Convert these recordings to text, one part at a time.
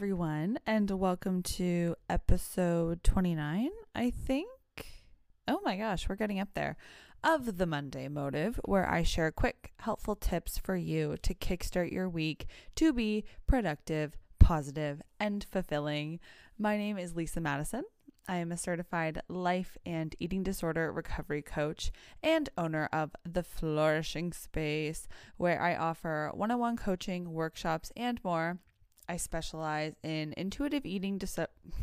everyone, and welcome to episode 29, I think. Oh my gosh, we're getting up there. Of the Monday Motive, where I share quick, helpful tips for you to kickstart your week to be productive, positive, and fulfilling. My name is Lisa Madison. I am a certified life and eating disorder recovery coach and owner of The Flourishing Space, where I offer one on one coaching, workshops, and more. I specialize in intuitive eating dis-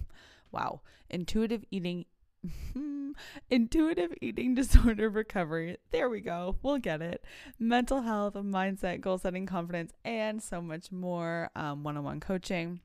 wow, intuitive eating intuitive eating disorder recovery. There we go. We'll get it. Mental health, mindset, goal setting, confidence, and so much more. One on one coaching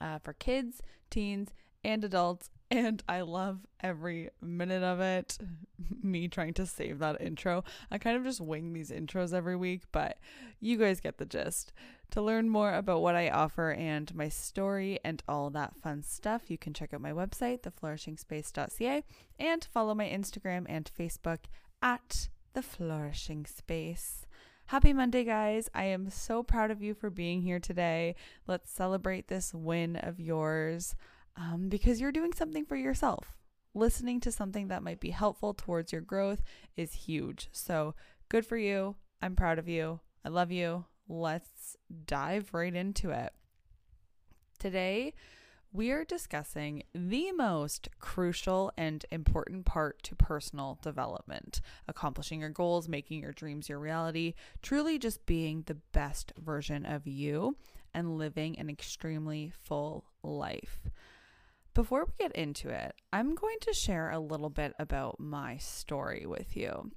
uh, for kids, teens, and adults. And I love every minute of it. Me trying to save that intro. I kind of just wing these intros every week, but you guys get the gist. To learn more about what I offer and my story and all that fun stuff, you can check out my website, theflourishingspace.ca, and follow my Instagram and Facebook at The Flourishing Space. Happy Monday, guys. I am so proud of you for being here today. Let's celebrate this win of yours um, because you're doing something for yourself. Listening to something that might be helpful towards your growth is huge. So, good for you. I'm proud of you. I love you let's dive right into it. Today, we are discussing the most crucial and important part to personal development accomplishing your goals, making your dreams your reality, truly just being the best version of you and living an extremely full life. Before we get into it, I'm going to share a little bit about my story with you.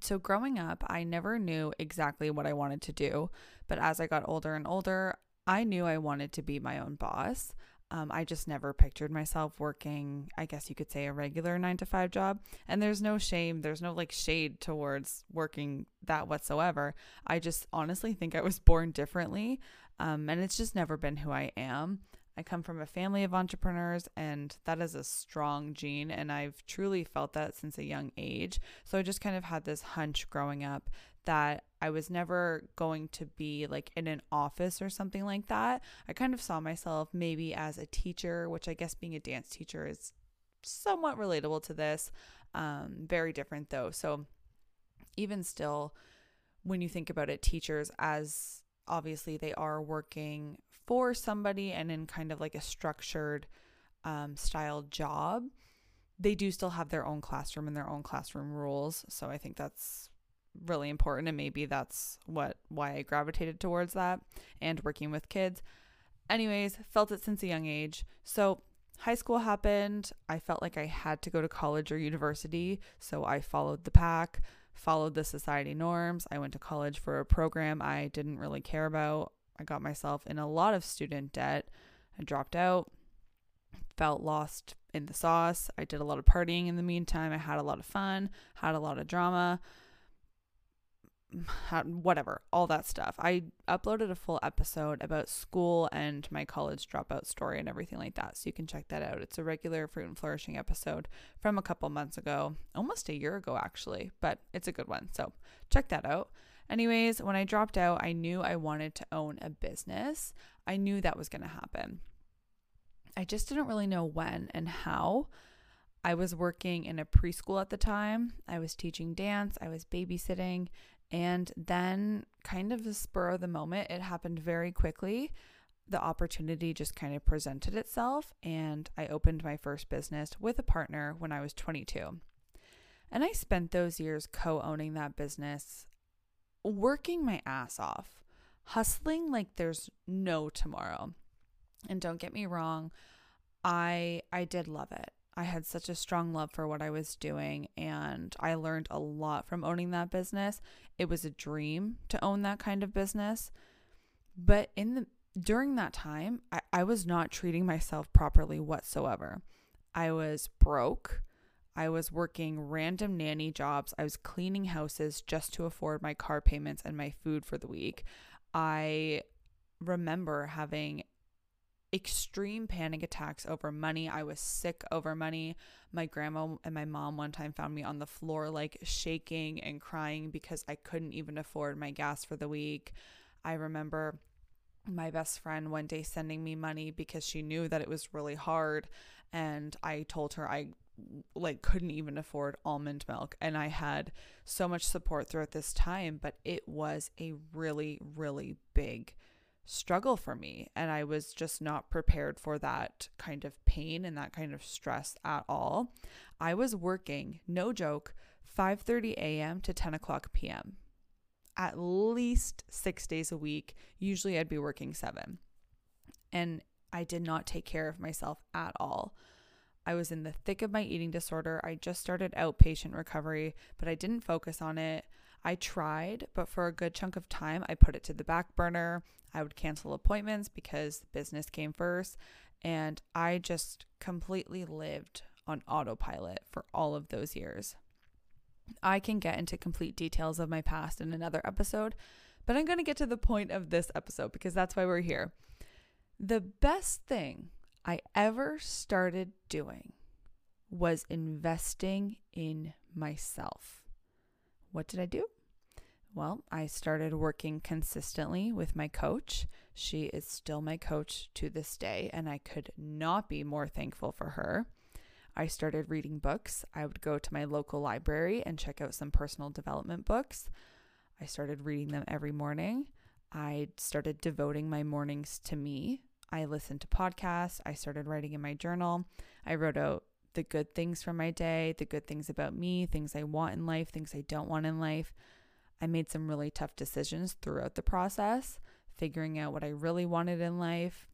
So, growing up, I never knew exactly what I wanted to do. But as I got older and older, I knew I wanted to be my own boss. Um, I just never pictured myself working, I guess you could say, a regular nine to five job. And there's no shame, there's no like shade towards working that whatsoever. I just honestly think I was born differently. Um, and it's just never been who I am. I come from a family of entrepreneurs, and that is a strong gene. And I've truly felt that since a young age. So I just kind of had this hunch growing up that I was never going to be like in an office or something like that. I kind of saw myself maybe as a teacher, which I guess being a dance teacher is somewhat relatable to this. Um, very different though. So even still, when you think about it, teachers as obviously they are working for somebody and in kind of like a structured um, style job, they do still have their own classroom and their own classroom rules. So I think that's really important and maybe that's what why I gravitated towards that and working with kids. Anyways, felt it since a young age. So high school happened. I felt like I had to go to college or university, so I followed the pack, followed the society norms. I went to college for a program I didn't really care about. I got myself in a lot of student debt. I dropped out, felt lost in the sauce. I did a lot of partying in the meantime. I had a lot of fun, had a lot of drama, had whatever, all that stuff. I uploaded a full episode about school and my college dropout story and everything like that. So you can check that out. It's a regular Fruit and Flourishing episode from a couple months ago, almost a year ago, actually, but it's a good one. So check that out. Anyways, when I dropped out, I knew I wanted to own a business. I knew that was going to happen. I just didn't really know when and how. I was working in a preschool at the time. I was teaching dance, I was babysitting, and then, kind of the spur of the moment, it happened very quickly. The opportunity just kind of presented itself, and I opened my first business with a partner when I was 22. And I spent those years co owning that business, working my ass off, hustling like there's no tomorrow. And don't get me wrong, I I did love it. I had such a strong love for what I was doing and I learned a lot from owning that business. It was a dream to own that kind of business. But in the during that time, I, I was not treating myself properly whatsoever. I was broke. I was working random nanny jobs. I was cleaning houses just to afford my car payments and my food for the week. I remember having extreme panic attacks over money. I was sick over money. My grandma and my mom one time found me on the floor, like shaking and crying because I couldn't even afford my gas for the week. I remember my best friend one day sending me money because she knew that it was really hard and I told her I like couldn't even afford almond milk and I had so much support throughout this time but it was a really really big struggle for me and I was just not prepared for that kind of pain and that kind of stress at all. I was working, no joke, 5:30 a.m. to 10 o'clock p.m. at least six days a week. Usually I'd be working seven. And I did not take care of myself at all. I was in the thick of my eating disorder. I just started outpatient recovery, but I didn't focus on it. I tried, but for a good chunk of time, I put it to the back burner. I would cancel appointments because business came first. And I just completely lived on autopilot for all of those years. I can get into complete details of my past in another episode, but I'm going to get to the point of this episode because that's why we're here. The best thing I ever started doing was investing in myself. What did I do? Well, I started working consistently with my coach. She is still my coach to this day, and I could not be more thankful for her. I started reading books. I would go to my local library and check out some personal development books. I started reading them every morning. I started devoting my mornings to me. I listened to podcasts. I started writing in my journal. I wrote out the good things from my day, the good things about me, things I want in life, things I don't want in life. I made some really tough decisions throughout the process, figuring out what I really wanted in life.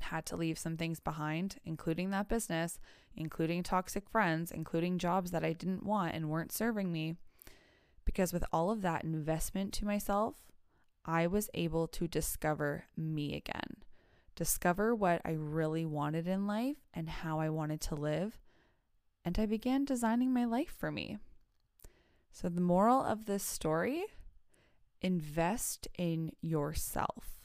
Had to leave some things behind, including that business, including toxic friends, including jobs that I didn't want and weren't serving me. Because with all of that investment to myself, I was able to discover me again discover what I really wanted in life and how I wanted to live, and I began designing my life for me. So, the moral of this story invest in yourself.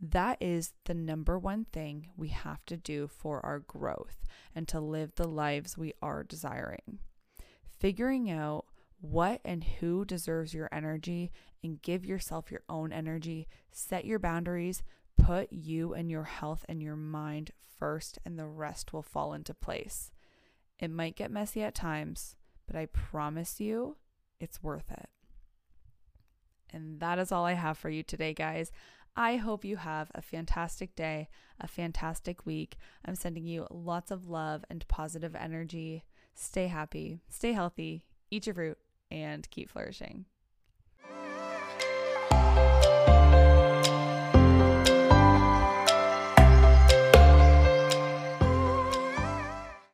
That is the number one thing we have to do for our growth and to live the lives we are desiring. Figuring out what and who deserves your energy and give yourself your own energy, set your boundaries, Put you and your health and your mind first, and the rest will fall into place. It might get messy at times, but I promise you it's worth it. And that is all I have for you today, guys. I hope you have a fantastic day, a fantastic week. I'm sending you lots of love and positive energy. Stay happy, stay healthy, eat your fruit, and keep flourishing.